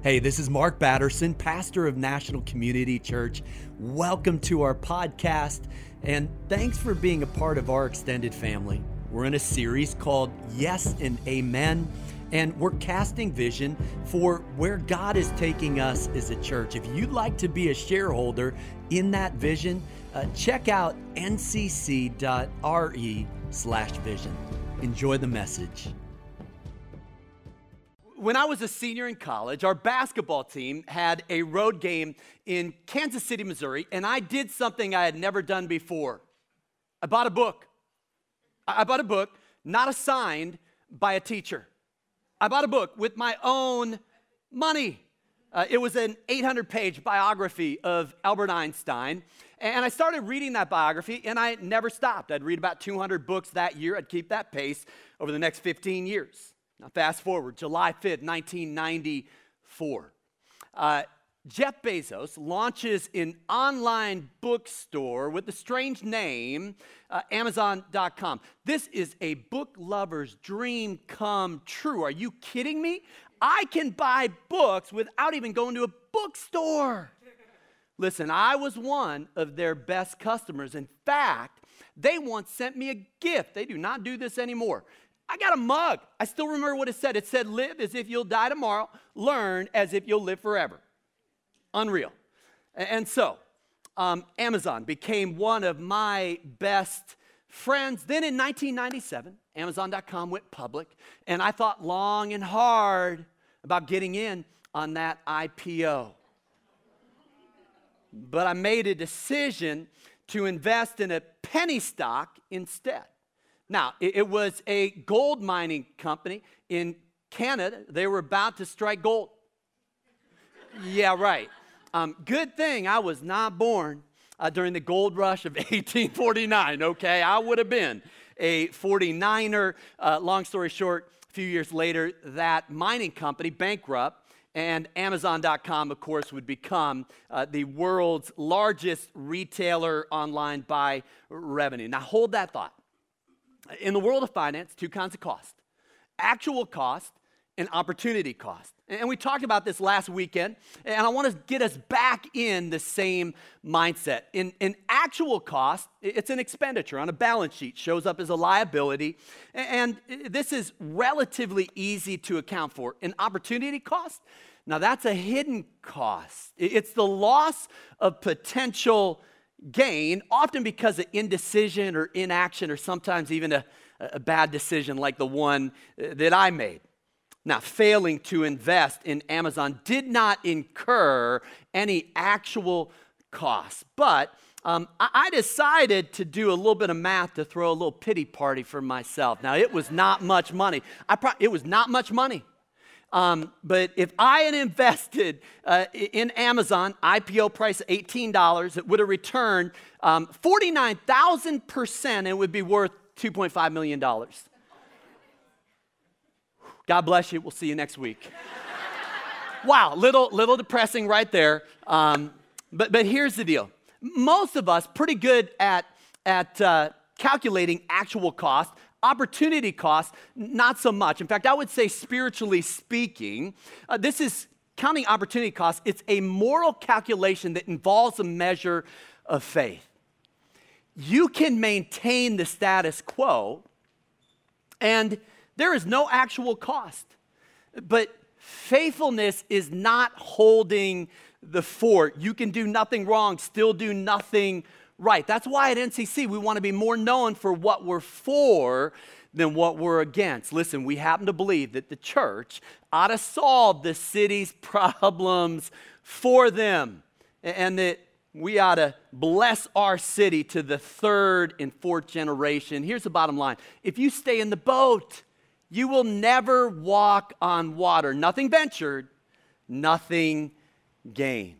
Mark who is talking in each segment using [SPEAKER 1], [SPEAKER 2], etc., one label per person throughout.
[SPEAKER 1] Hey, this is Mark Batterson, pastor of National Community Church. Welcome to our podcast, and thanks for being a part of our extended family. We're in a series called Yes and Amen, and we're casting vision for where God is taking us as a church. If you'd like to be a shareholder in that vision, uh, check out ncc.re slash vision. Enjoy the message when I was a senior in college, our basketball team had a road game in Kansas City, Missouri, and I did something I had never done before. I bought a book. I bought a book not assigned by a teacher. I bought a book with my own money. Uh, it was an 800 page biography of Albert Einstein. And I started reading that biography, and I never stopped. I'd read about 200 books that year. I'd keep that pace over the next 15 years. Now, fast forward, July 5th, 1994. Uh, Jeff Bezos launches an online bookstore with the strange name uh, Amazon.com. This is a book lover's dream come true. Are you kidding me? I can buy books without even going to a bookstore. Listen, I was one of their best customers. In fact, they once sent me a gift. They do not do this anymore. I got a mug. I still remember what it said. It said, Live as if you'll die tomorrow, learn as if you'll live forever. Unreal. And so, um, Amazon became one of my best friends. Then in 1997, Amazon.com went public, and I thought long and hard about getting in on that IPO. But I made a decision to invest in a penny stock instead. Now, it, was a gold mining company in Canada. They were about to strike gold. yeah, right. Um, good thing I was not born uh, during the gold rush of 1849, okay? I would have been a 49er. Uh, long story short, a few years later, that mining company bankrupt, and Amazon.com, of course, would become uh, the world's largest retailer online by revenue. Now, hold that thought. In the world of finance, two kinds of cost actual cost and opportunity cost. And we talked about this last weekend, and I want to get us back in the same mindset. In, in actual cost, it's an expenditure on a balance sheet, shows up as a liability, and this is relatively easy to account for. An opportunity cost, now that's a hidden cost. It's the loss of potential gain, often because of indecision or inaction, or sometimes even a, a bad decision like the one uh, that I made. Now, failing to invest in Amazon did not incur any actual costs, but um, I decided to do a little bit of math to throw a little pity party for myself. Now, it was not much money. I pro- it was not much money. Um, but if I had invested uh, in Amazon, IPO price $18, it would have returned um, 49,000% and would be worth $2.5 million. God bless you. We'll see you next week. wow, little, little depressing right there. Um, but, but here's the deal most of us pretty good at, at uh, calculating actual cost Opportunity cost, not so much. In fact, I would say, spiritually speaking, uh, this is counting opportunity cost. It's a moral calculation that involves a measure of faith. You can maintain the status quo, and there is no actual cost. But faithfulness is not holding the fort. You can do nothing wrong, still do nothing right. That's why at NCC we want to be more known for what we're for than what we're against. Listen, we happen to believe that the church ought to solve the city's problems for them and that we ought to bless our city to the third and fourth generation. Here's the bottom line if you stay in the boat, you will never walk on water. Nothing ventured, nothing gained.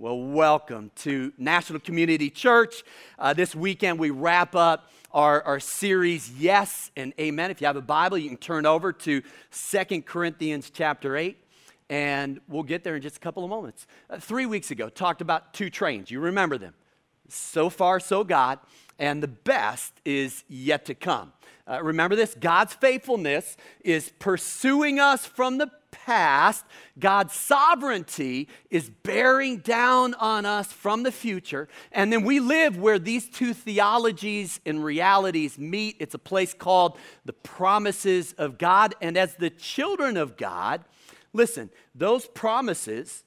[SPEAKER 1] Well, welcome to National Community Church. Uh, this weekend, we wrap up our, our series, Yes and Amen. If you have a Bible, you can turn over to Second Corinthians chapter 8, and we'll get there in just a couple of moments. Uh, three weeks ago, talked about two trains. You remember them. So far, so God, and the best is yet to come. Uh, remember this God's faithfulness is pursuing us from the past, God's sovereignty is bearing down on us from the future. And then we live where these two theologies and realities meet. It's a place called the promises of God. And as the children of God, listen, those promises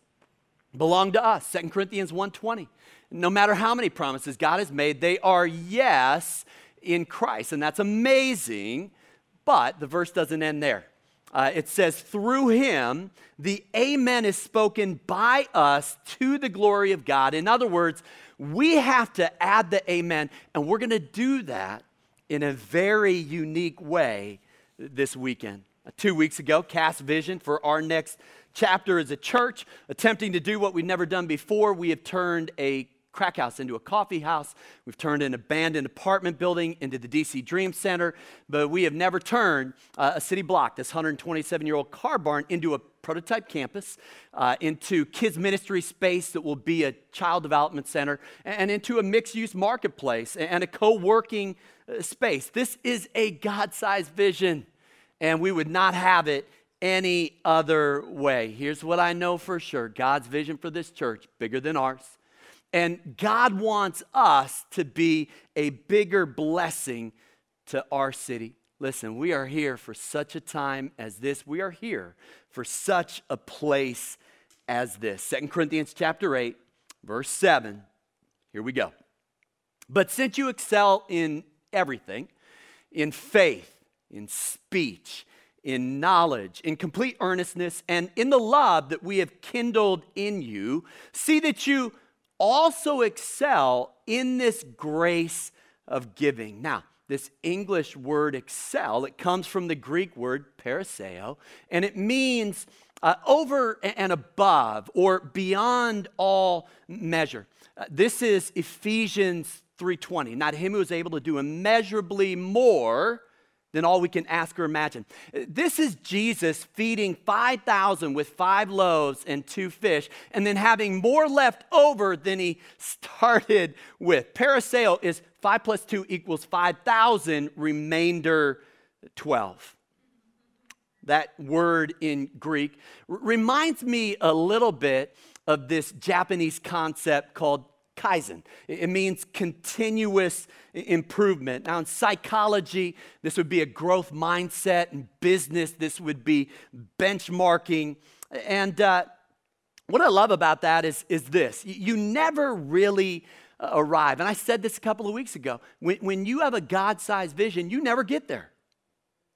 [SPEAKER 1] belong to us. 2 Corinthians 1:20. No matter how many promises God has made, they are yes in Christ. And that's amazing, but the verse doesn't end there. Uh, it says, through him, the amen is spoken by us to the glory of God. In other words, we have to add the amen, and we're going to do that in a very unique way this weekend. Uh, two weeks ago, cast vision for our next chapter as a church, attempting to do what we've never done before. We have turned a crack house into a coffee house. We've turned an abandoned apartment building into the DC Dream Center, but we have never turned uh, a city block, this 127 year old car barn, into a prototype campus, uh, into kids' ministry space that will be a child development center, and into a mixed use marketplace and a co working uh, space. This is a God sized vision, and we would not have it any other way. Here's what I know for sure God's vision for this church, bigger than ours. And God wants us to be a bigger blessing to our city. Listen, we are here for such a time as this. We are here for such a place as this. Second Corinthians chapter 8, verse 7. Here we go. But since you excel in everything, in faith, in speech, in knowledge, in complete earnestness, and in the love that we have kindled in you, see that you also excel in this grace of giving. Now, this English word excel, it comes from the Greek word perisseuo, and it means uh, over and above or beyond all measure. Uh, this is Ephesians 3:20. Not him who is able to do immeasurably more than all we can ask or imagine. This is Jesus feeding 5,000 with five loaves and two fish, and then having more left over than he started with. Perisseuo is 5 plus 2 equals 5,000, remainder 12. That word in Greek reminds me a little bit of this Japanese concept called Kaizen. It means continuous improvement. Now, in psychology, this would be a growth mindset. In business, this would be benchmarking. And uh, what I love about that is, is this you never really uh, arrive. And I said this a couple of weeks ago. When, when you have a God sized vision, you never get there.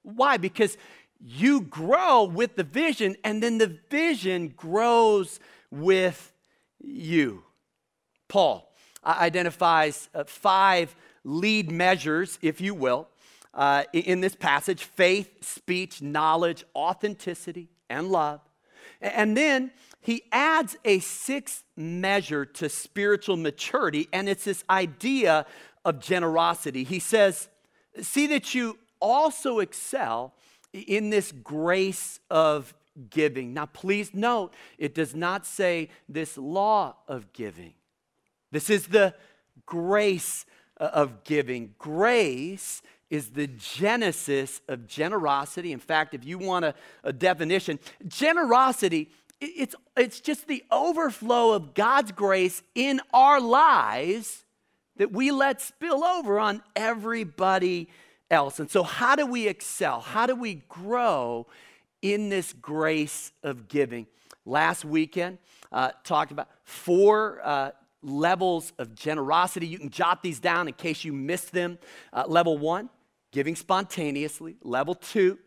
[SPEAKER 1] Why? Because you grow with the vision, and then the vision grows with you. Paul identifies uh, five lead measures, if you will, uh, in this passage faith, speech, knowledge, authenticity, and love. And then he adds a sixth measure to spiritual maturity, and it's this idea of generosity. He says, See that you also excel in this grace of giving. Now, please note, it does not say this law of giving. This is the grace uh, of giving. Grace is the genesis of generosity. In fact, if you want a, a definition, generosity it's, it's just the overflow of God's grace in our lives that we let spill over on everybody else. And so, how do we excel? How do we grow in this grace of giving? Last weekend, uh, talked about four uh, levels of generosity. You can jot these down in case you missed them. Uh, level one, giving spontaneously. Level two,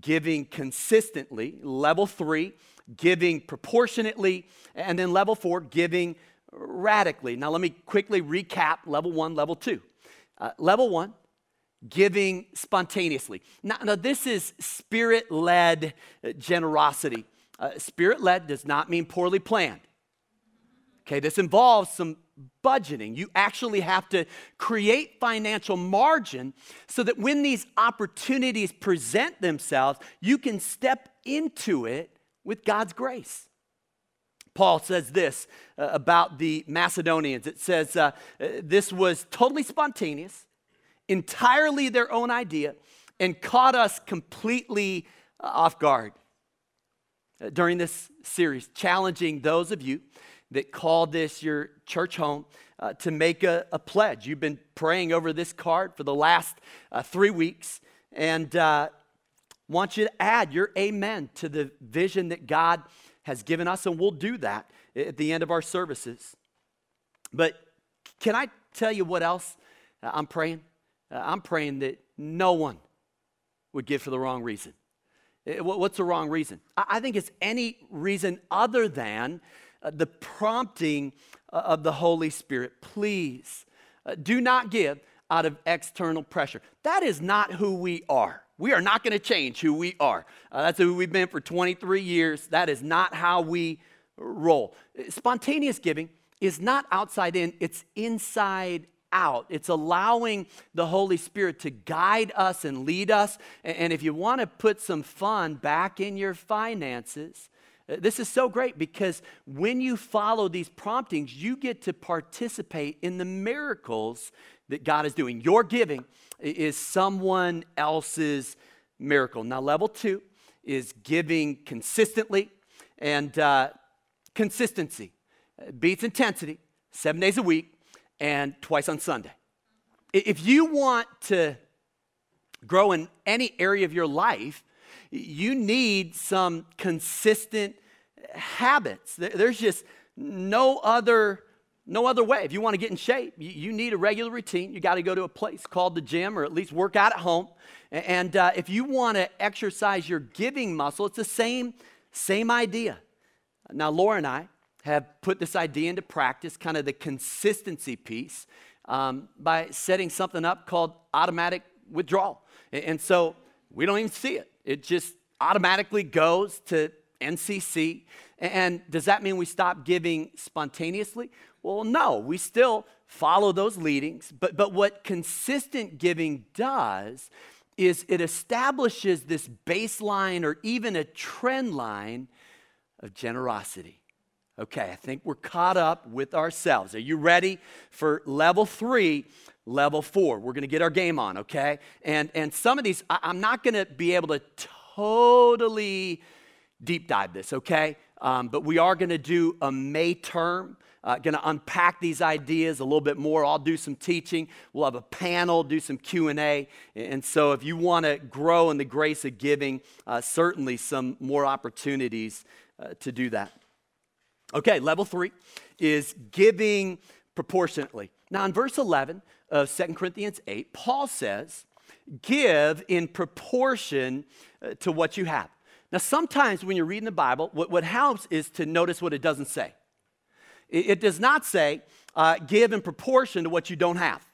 [SPEAKER 1] giving consistently. Level three, giving proportionately. And then level four, giving radically. Now, let me quickly recap level one, level two. Uh, level one, giving spontaneously. Now, now this is spirit led generosity. Uh, spirit led does not mean poorly planned. Okay, this involves some budgeting. You actually have to create financial margin so that when these opportunities present themselves, you can step into it with God's grace. Paul says this uh, about the Macedonians. It says uh, uh this was totally spontaneous, entirely their own idea, and caught us completely uh, off guard. uh, during this series, challenging those of you that call this your church home uh, to make a, a, pledge. You've been praying over this card for the last uh, three weeks, and uh, want you to add your amen to the vision that God has given us, and we'll do that at the end of our services. But can I tell you what else uh, I'm praying? Uh, I'm praying that no one would give for the wrong reason. Uh, what's the wrong reason? I think it's any reason other than the prompting of the Holy Spirit. Please do not give out of external pressure. That is not who we are. We are not going to change who we are. Uh, that's who we've been for 23 years. That is not how we roll. Spontaneous giving is not outside in, it's inside out. It's allowing the Holy Spirit to guide us and lead us. And if you want to put some fun back in your finances, uh, this is so great because when you follow these promptings, you get to participate in the miracles that God is doing. Your giving is someone else's miracle. Now, level two is giving consistently, and uh, consistency beats intensity seven days a week and twice on Sunday. If you want to grow in any area of your life, you need some consistent habits. There's just no other no other way. If you want to get in shape, you, need a regular routine. You got to go to a place called the gym or at least work out at home. And uh, if you want to exercise your giving muscle, it's the same, same idea. Now, Laura and I have put this idea into practice, kind of the consistency piece, um, by setting something up called automatic withdrawal. And so we don't even see it, it just automatically goes to NCC. And does that mean we stop giving spontaneously? Well, no, we still follow those leadings. But, but what consistent giving does is it establishes this baseline or even a trend line of generosity. Okay, I think we're caught up with ourselves. Are you ready for level three, level four? We're gonna get our game on, okay? And, and some of these, I, I'm not gonna be able to totally deep dive this, okay? Um, but we are gonna do a May term uh, going to unpack these ideas a little bit more. I'll do some teaching. We'll have a panel, do some Q and A. And so, if you want to grow in the grace of giving, uh, certainly some more opportunities uh, to do that. Okay, level three is giving proportionately. Now, in verse 11 of 2 Corinthians 8, Paul says, "Give in proportion uh, to what you have." Now, sometimes when you're reading the Bible, what, what helps is to notice what it doesn't say. It, it does not say, uh, give in proportion to what you don't have.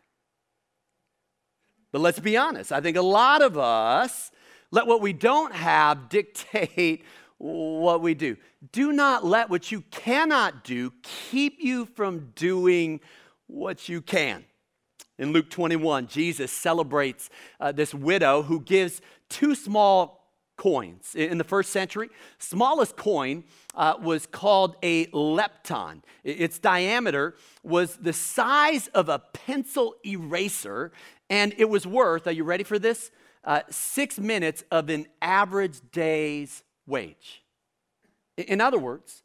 [SPEAKER 1] But let's be honest, I think a lot of us let what we don't have dictate what we do. Do not let what you cannot do keep you from doing what you can. In Luke 21, Jesus celebrates uh, this widow who gives two small coins. In the first century, smallest coin uh, was called a lepton. Its diameter was the size of a pencil eraser, and it was worth, are you ready for this? Uh, six minutes of an average day's wage. In other words,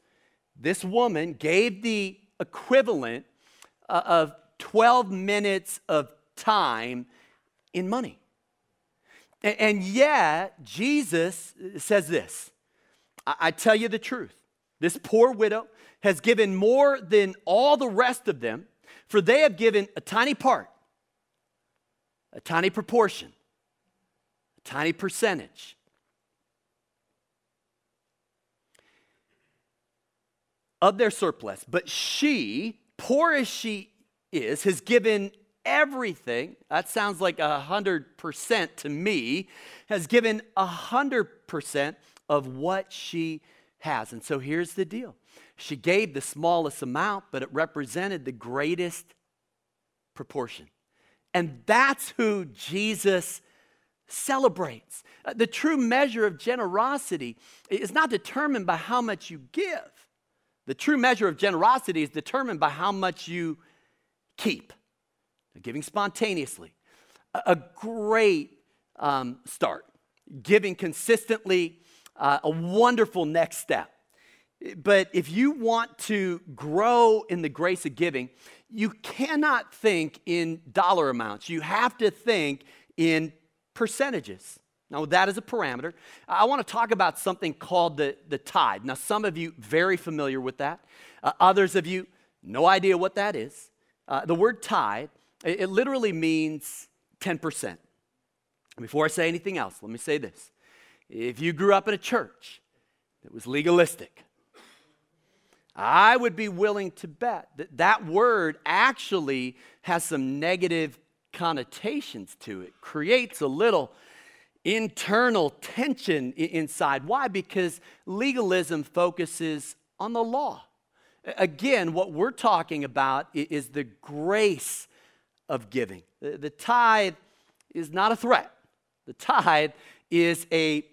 [SPEAKER 1] this woman gave the equivalent Uh, of 12 minutes of time in money. And yet, Jesus says this I tell you the truth. This poor widow has given more than all the rest of them, for they have given a tiny part, a tiny proportion, a tiny percentage. Of their surplus, but she, poor as she is, has given everything, that sounds like a hundred percent to me, has given a hundred percent of what she has. And so here's the deal she gave the smallest amount, but it represented the greatest proportion. And that's who Jesus celebrates. Uh, the true measure of generosity is not determined by how much you give. The true measure of generosity is determined by how much you keep giving spontaneously. A, great um, start. Giving consistently uh, a wonderful next step. But if you want to grow in the grace of giving, you cannot think in dollar amounts. You have to think in percentages. Now, that is a parameter. I want to talk about something called the, the tithe. Now, some of you very familiar with that. Uh, others of you, no idea what that is. Uh, the word tithe, it, it literally means 10%. Before I say anything else, let me say this. If you grew up in a church that was legalistic, I would be willing to bet that that word actually has some negative connotations to it, creates a little internal tension inside. Why? Because legalism focuses on the law. Again, what we're talking about is the grace of giving. The tithe is not a threat, the tithe is a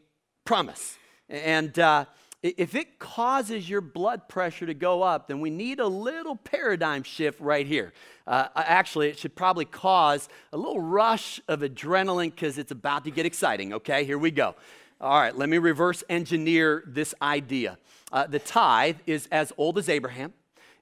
[SPEAKER 1] promise. And uh, if it causes your blood pressure to go up, then we need a little paradigm shift right here. Uh, actually, it should probably cause a little rush of adrenaline because it's about to get exciting. Okay, here we go. All right, let me reverse engineer this idea. Uh, the tithe is as old as Abraham.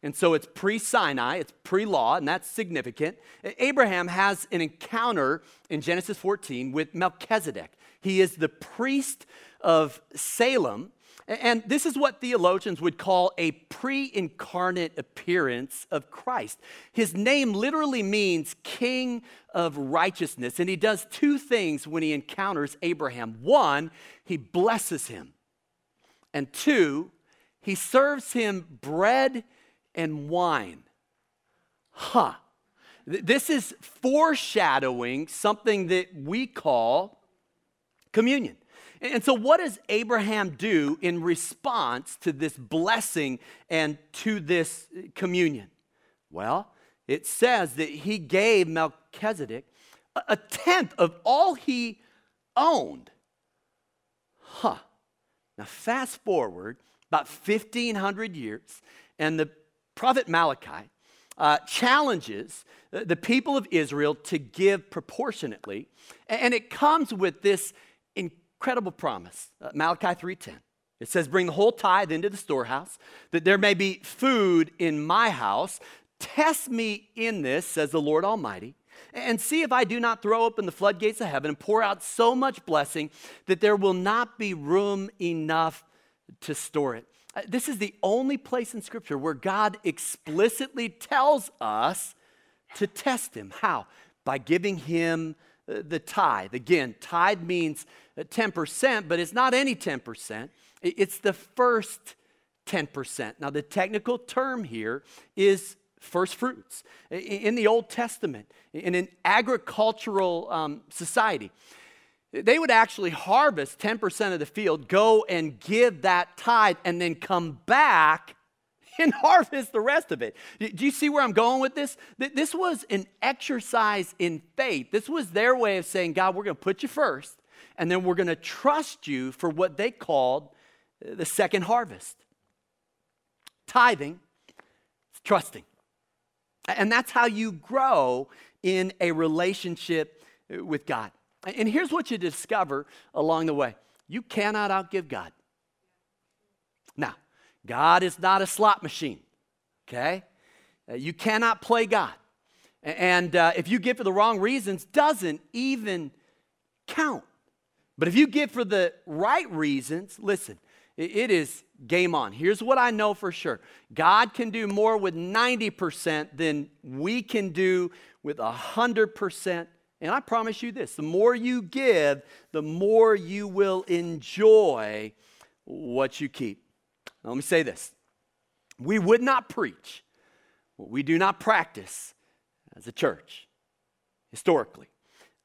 [SPEAKER 1] And so it's pre Sinai, it's pre law, and that's significant. Abraham has an encounter in Genesis 14 with Melchizedek. He is the priest of Salem, and this is what theologians would call a pre incarnate appearance of Christ. His name literally means King of Righteousness, and he does two things when he encounters Abraham. One, he blesses him, and two, he serves him bread and wine. Huh. This is foreshadowing something that we call communion. And so, what does Abraham do in response to this blessing and to this communion? Well, it says that he gave Melchizedek a tenth of all he owned. Huh. Now, fast forward about 1,500 years, and the prophet Malachi uh, challenges the people of Israel to give proportionately, and it comes with this incredible promise. Uh, Malachi 3:10. It says, "Bring the whole tithe into the storehouse, that there may be food in my house. Test me in this," says the Lord Almighty, "and see if I do not throw open the floodgates of heaven and pour out so much blessing that there will not be room enough to store it." Uh, this is the only place in Scripture where God explicitly tells us to test Him. How? By giving Him uh, the tithe. Again, tithe means 10%, but it's not any 10%. It's the first 10%. Now, the technical term here is first fruits. In the Old Testament, in an agricultural um, society, they would actually harvest 10% of the field, go and give that tithe, and then come back and harvest the rest of it. Do you see where I'm going with this? This was an exercise in faith. This was their way of saying, God, we're going to put you first, and then we're going to trust you for what they called uh, the second harvest. Tithing, trusting. And that's how you grow in a relationship uh, with God. And here's what you discover along the way you cannot outgive God. Now, God is not a slot machine, okay? Uh, you cannot play God. And uh, if you give for the wrong reasons, doesn't even count. But if you give for the right reasons, listen, it, is game on. Here's what I know for sure God can do more with 90% than we can do with 100%. And I promise you this the more you give, the more you will enjoy what you keep. Now, let me say this we would not preach what we do not practice as a church historically.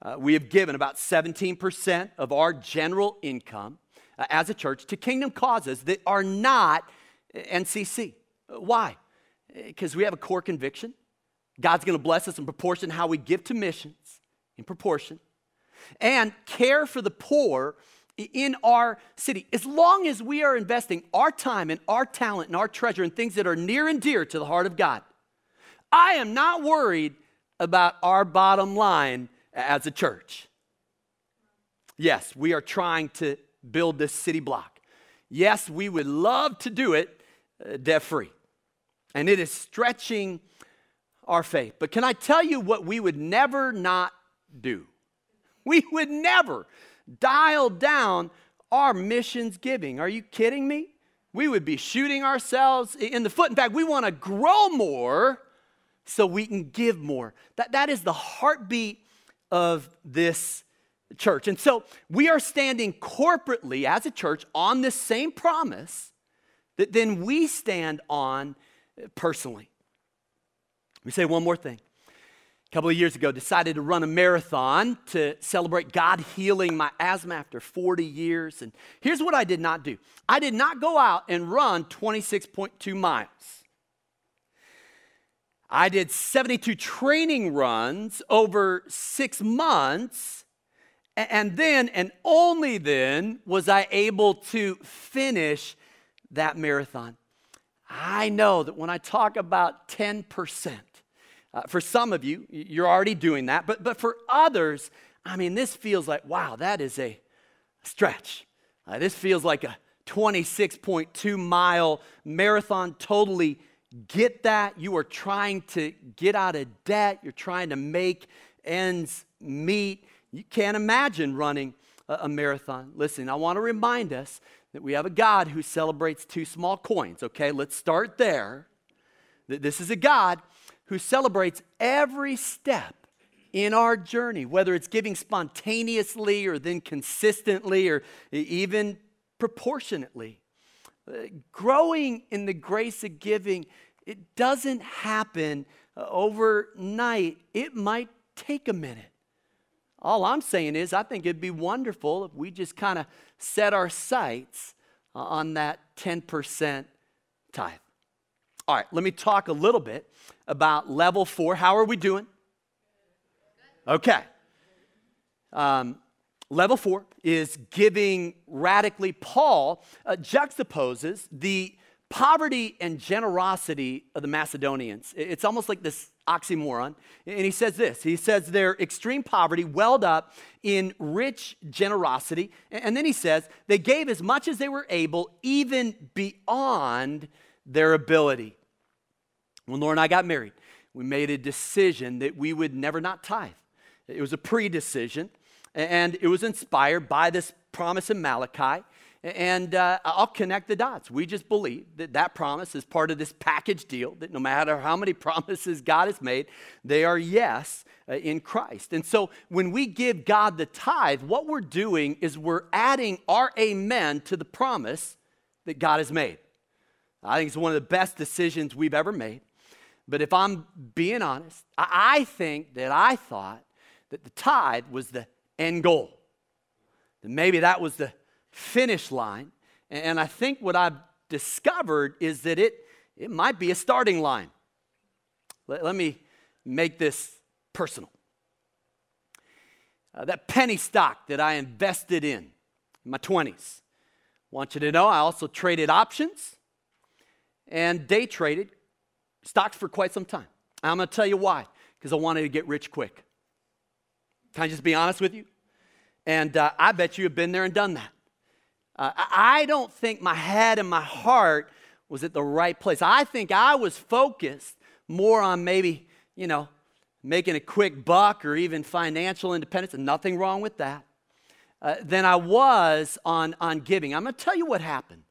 [SPEAKER 1] Uh, we have given about 17% of our general income uh, as a church to kingdom causes that are not NCC. Why? Because we have a core conviction. God's going to bless us in proportion how we give to missions, in proportion, and care for the poor in our city. As long as we are investing our time and our talent and our treasure in things that are near and dear to the heart of God, I am not worried about our bottom line as a church. Yes, we are trying to build this city block. Yes, we would love to do it uh, debt free. And it is stretching our faith. But can I tell you what we would never not do? We would never dial down our missions giving. Are you kidding me? We would be shooting ourselves in the foot. In fact, we want to grow more so we can give more. That, that is the heartbeat of this church. And so we are standing corporately as a church on this same promise that then we stand on personally. Let me say one more thing. A couple of years ago, decided to run a marathon to celebrate God healing my asthma after 40 years. And here's what I did not do I did not go out and run 26.2 miles. I did 72 training runs over six months. And then, and only then, was I able to finish that marathon. I know that when I talk about 10%, uh, for some of you, you're already doing that, but, but for others, I mean, this feels like, wow, that is a stretch. Uh, this feels like a 26.2 mile marathon, totally get that. You are trying to get out of debt, you're trying to make ends meet. You can't imagine running a, a marathon. Listen, I want to remind us that we have a God who celebrates two small coins, okay? Let's start there. This is a God who celebrates every step in our journey, whether it's giving spontaneously or then consistently or even proportionately. Growing in the grace of giving, it doesn't happen uh, overnight. It might take a minute. All I'm saying is, I think it'd be wonderful if we just kind of set our sights uh, on that 10% tithe. All right, let me talk a little bit about level four. How are we doing? Okay. Um, Level four is giving radically. Paul uh, juxtaposes the poverty and generosity of the Macedonians. It's almost like this oxymoron. And he says this He says their extreme poverty welled up in rich generosity. And then he says they gave as much as they were able, even beyond their ability. When Laura and I got married, we made a decision that we would never not tithe. It was a pre decision and it was inspired by this promise in Malachi. And uh, I'll connect the dots. We just believe that that promise is part of this package deal, that no matter how many promises God has made, they are yes uh, in Christ. And so when we give God the tithe, what we're doing is we're adding our amen to the promise that God has made. I think it's one of the best decisions we've ever made. But if I'm being honest, I think that I thought that the tithe was the end goal. Then maybe that was the finish line. And I think what I've discovered is that it, it might be a starting line. Let, let me make this personal. Uh, that penny stock that I invested in in my 20s. Want you to know I also traded options and day traded stocks for quite some time. I'm going to tell you why, because I wanted to get rich quick. Can I just be honest with you? And uh, I bet you have been there and done that. Uh, I don't think my head and my heart was at the right place. I think I was focused more on maybe, you know, making a quick buck or even financial independence, and nothing wrong with that, uh, than I was on, on giving. I'm going to tell you what happened.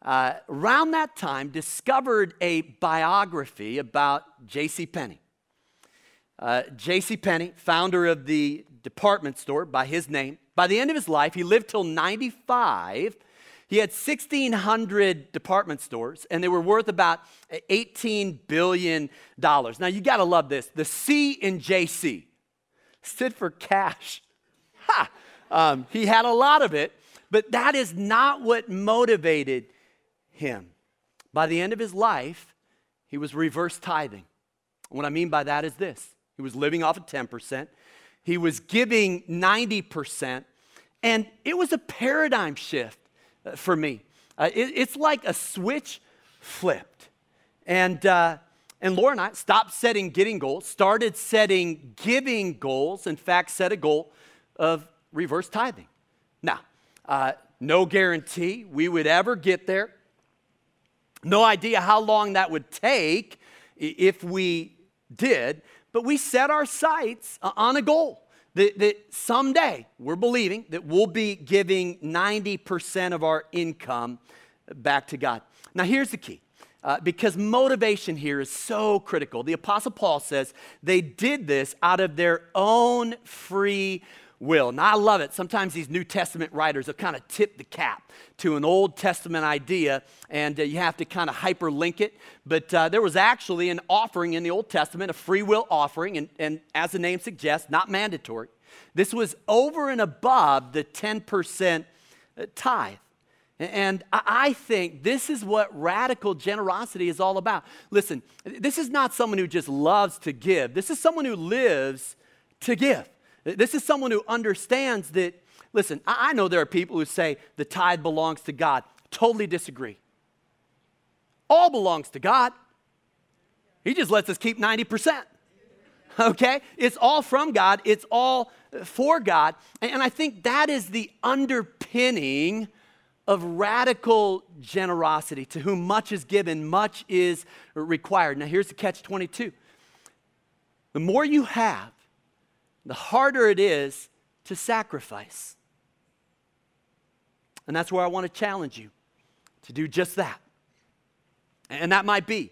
[SPEAKER 1] Uh, around that time, discovered a biography about J.C. Penney. Uh, J.C. Penney, founder of the department store by his name. By the end of his life, he lived till 95. He had 1,600 department stores, and they were worth about $18 billion. Now, you got to love this. The C in JC stood for cash. Ha! Um, he had a lot of it, but that is not what motivated him. By the end of his life, he was reverse tithing. What I mean by that is this he was living off of 10%. He was giving 90%. And it was a paradigm shift uh, for me. Uh, it, it's like a switch flipped. And, uh, and Laura and I stopped setting getting goals, started setting giving goals. In fact, set a goal of reverse tithing. Now, uh, No guarantee we would ever get there. No idea how long that would take if we did, but we set our sights on a goal that, that someday we're believing that we'll be giving 90% of our income back to God. Now, here's the key. Uh, because motivation here is so critical. The Apostle Paul says they did this out of their own free will. Now, I love it. Sometimes these New Testament writers have kind of tipped the cap to an Old Testament idea, and uh, you have to kind of hyperlink it. But uh, there was actually an offering in the Old Testament, a free will offering, and, and as the name suggests, not mandatory. This was over and above the 10% uh, tithe. And I think this is what radical generosity is all about. Listen, this is not someone who just loves to give, this is someone who lives to give. This is someone who understands that, listen, I know there are people who say the tithe belongs to God. Totally disagree. All belongs to God. He just lets us keep 90%. Okay? It's all from God, it's all for God. And I think that is the underpinning of radical generosity. To whom much is given, much is required. Now, here's the catch 22 the more you have, the harder it is to sacrifice. And that's where I want to challenge you to do just that. And that might be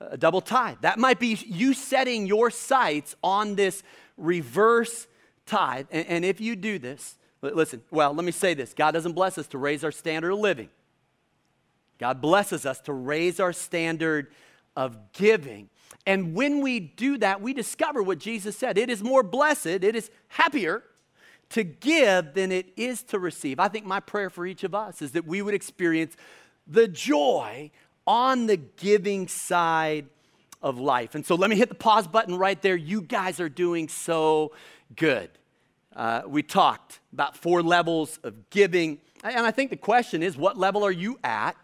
[SPEAKER 1] a double tithe. That might be you setting your sights on this reverse tithe. And, and if you do this, listen, well, let me say this God doesn't bless us to raise our standard of living, God blesses us to raise our standard of giving. And when we do that, we discover what Jesus said it is more blessed, it is happier to give than it is to receive. I think my prayer for each of us is that we would experience the joy on the giving side of life. And so let me hit the pause button right there. You guys are doing so good. Uh, we talked about four levels of giving. And I think the question is what level are you at?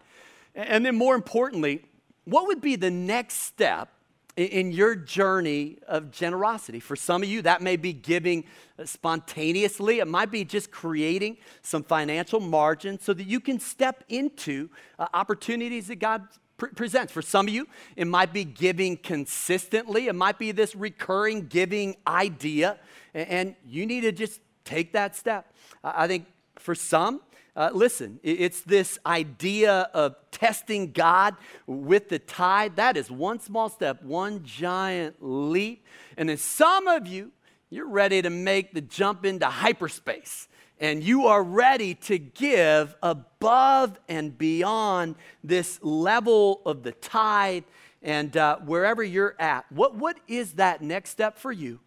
[SPEAKER 1] And then, more importantly, what would be the next step in your journey of generosity. For some of you, that may be giving spontaneously, it might be just creating some financial margin so that you can step into uh, opportunities that God pr- presents. For some of you, it might be giving consistently, it might be this recurring giving idea, and you need to just take that step. I think for some, uh, listen, it's this idea of testing God with the tithe. That is one small step, one giant leap. And then some of you, you're ready to make the jump into hyperspace. And you are ready to give above and beyond this level of the tithe and uh, wherever you're at. What, what is that next step for you?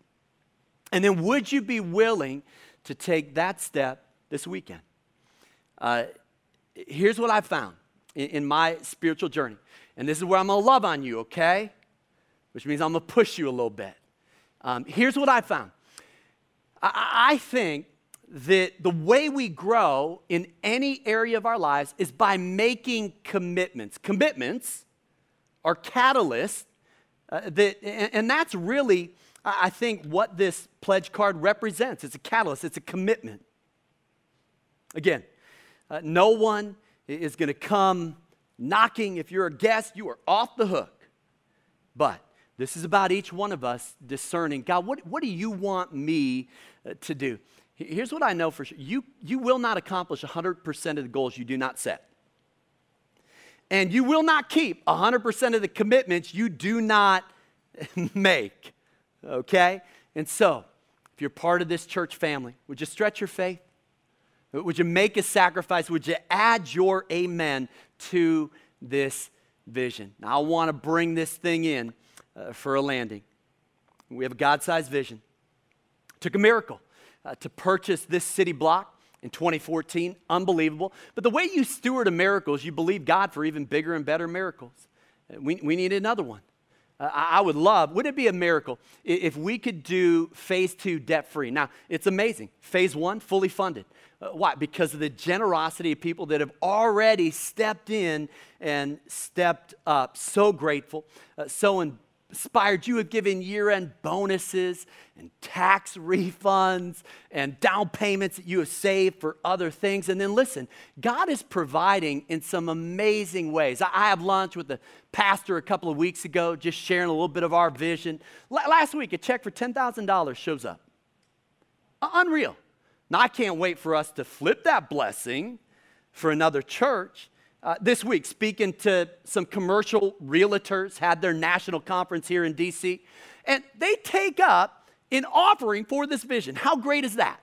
[SPEAKER 1] And then would you be willing to take that step this weekend? Uh, here's what I found in, in, my spiritual journey. And this is where I'm going to love on you, okay? Which means I'm going to push you a little bit. Um, here's what I found I, I think that the way we grow in any area of our lives is by making commitments. Commitments are catalysts uh, that, and, and that's really, I think, what this pledge card represents. It's a catalyst, it's a commitment. Again, uh, no one is going to come knocking. If you're a guest, you are off the hook. But this is about each one of us discerning God, what, what do you want me uh, to do? Here's what I know for sure you, you will not accomplish 100% of the goals you do not set. And you will not keep 100% of the commitments you do not make. Okay? And so, if you're part of this church family, would you stretch your faith? Would you make a sacrifice? Would you add your amen to this vision? Now, I want to bring this thing in uh, for a landing. We have a God sized vision. It took a miracle uh, to purchase this city block in 2014. Unbelievable. But the way you steward a miracle is you believe God for even bigger and better miracles. Uh, we, we need another one. Uh, I would love, would it be a miracle if we could do phase two debt free? Now, it's amazing. Phase one, fully funded. Uh, why? Because of the generosity of people that have already stepped in and stepped up. So grateful, uh, so inspired you have given year end bonuses and tax refunds and down payments that you have saved for other things. And then listen, God is providing in some amazing ways. I had lunch with the pastor a couple of weeks ago, just sharing a little bit of our vision. Last week, a check for $10,000 shows up. Unreal. Now, I can't wait for us to flip that blessing for another church. Uh, this week, speaking to some commercial realtors, had their national conference here in DC, and they take up an offering for this vision. How great is that?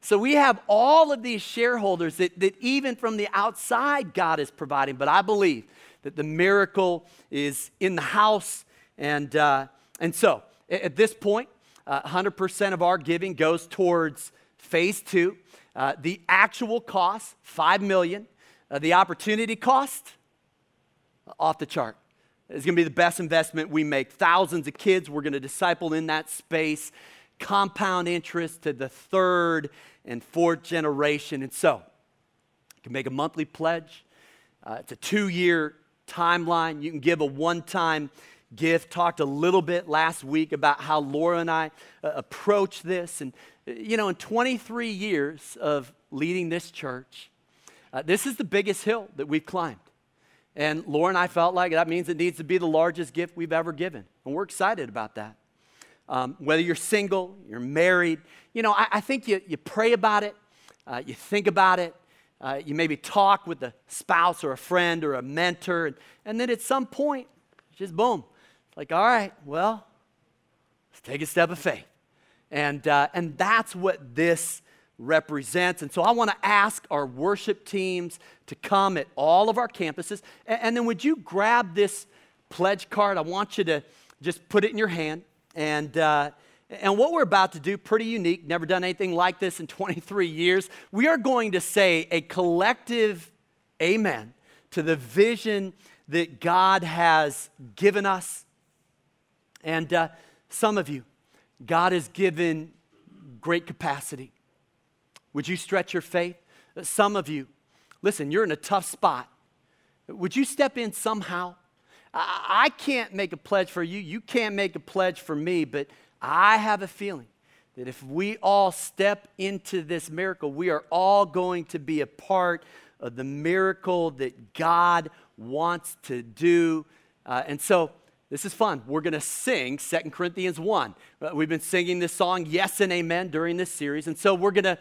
[SPEAKER 1] So we have all of these shareholders that, that even from the outside, God is providing. But I believe that the miracle is in the house. And, uh, and so at this point, uh, 100% of our giving goes towards phase two. Uh, the actual cost, 5 million. Uh, the opportunity cost, off the chart. It's going to be the best investment we make. Thousands of kids we're going to disciple in that space. Compound interest to the third and fourth generation. And so, you can make a monthly pledge. Uh, it's a two year timeline. You can give a one time gift. Talked a little bit last week about how Laura and I uh, approach this. And, uh, you know, in 23 years of leading this church, uh, this is the biggest hill that we've climbed. And Laura and I felt like that means it needs to be the largest gift we've ever given. And we're excited about that. Um, whether you're single, you're married, you know, I, I think you, you pray about it, uh, you think about it, uh, you maybe talk with a spouse or a friend or a mentor, and, and then at some point, just boom, it's like, all right, well, let's take a step of faith. And, uh, and that's what this represents. And so I want to ask our worship teams to come at all of our campuses. And, and, then would you grab this pledge card? I want you to just put it in your hand. And, uh, and what we're about to do, pretty unique, never done anything like this in 23 years. We are going to say a collective amen to the vision that God has given us. And uh, some of you, God has given great capacity. Would you stretch your faith? Some of you, listen, you're in a tough spot. Would you step in somehow? I can't make a pledge for you. You can't make a pledge for me, but I have a feeling that if we all step into this miracle, we are all going to be a part of the miracle that God wants to do. Uh, and so, this is fun. We're going to sing Second Corinthians 1. Uh, we've been singing this song, Yes and Amen, during this series. And so, we're going to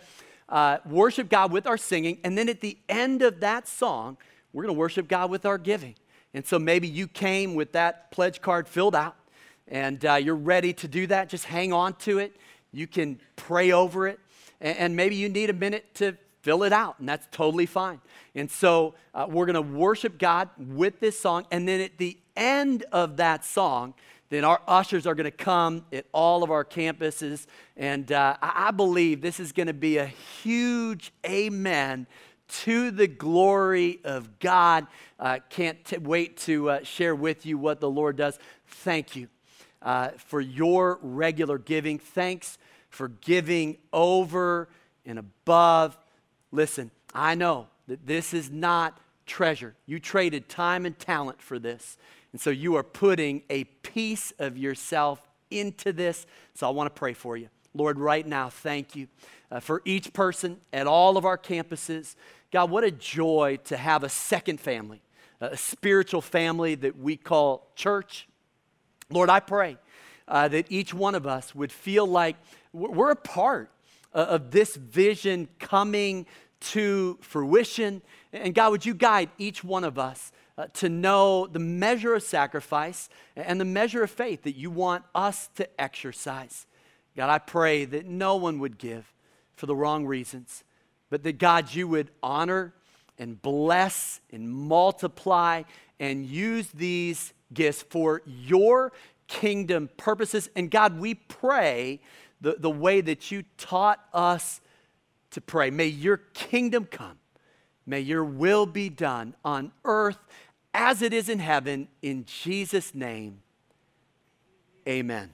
[SPEAKER 1] uh, worship God with our singing, and then at the end of that song, we're going to worship God with our giving. And so maybe you came with that pledge card filled out, and uh, you're ready to do that. Just hang on to it. You can pray over it, and, and maybe you need a minute to fill it out, and that's totally fine. And so uh, we're going to worship God with this song, and then at the end of that song, then our ushers are going to come at all of our campuses. And uh, I believe this is going to be a huge amen to the glory of God. Uh, can't t- wait to uh, share with you what the Lord does. Thank you uh, for your regular giving. Thanks for giving over and above. Listen, I know that this is not treasure. You traded time and talent for this. And so you are putting a piece of yourself into this. So I want to pray for you. Lord, right now, thank you uh, for each person at all of our campuses. God, what a joy to have a second family, a spiritual family that we call church. Lord, I pray uh, that each one of us would feel like we're a part uh, of this vision coming to fruition. And God, would you guide each one of us uh, to know the measure of sacrifice and the measure of faith that you want us to exercise. God, I pray that no one would give for the wrong reasons, but that God, you would honor and bless and multiply and use these gifts for your kingdom purposes. And God, we pray the, the way that you taught us to pray. May your kingdom come. May your will be done on earth as it is in heaven. In Jesus' name, amen.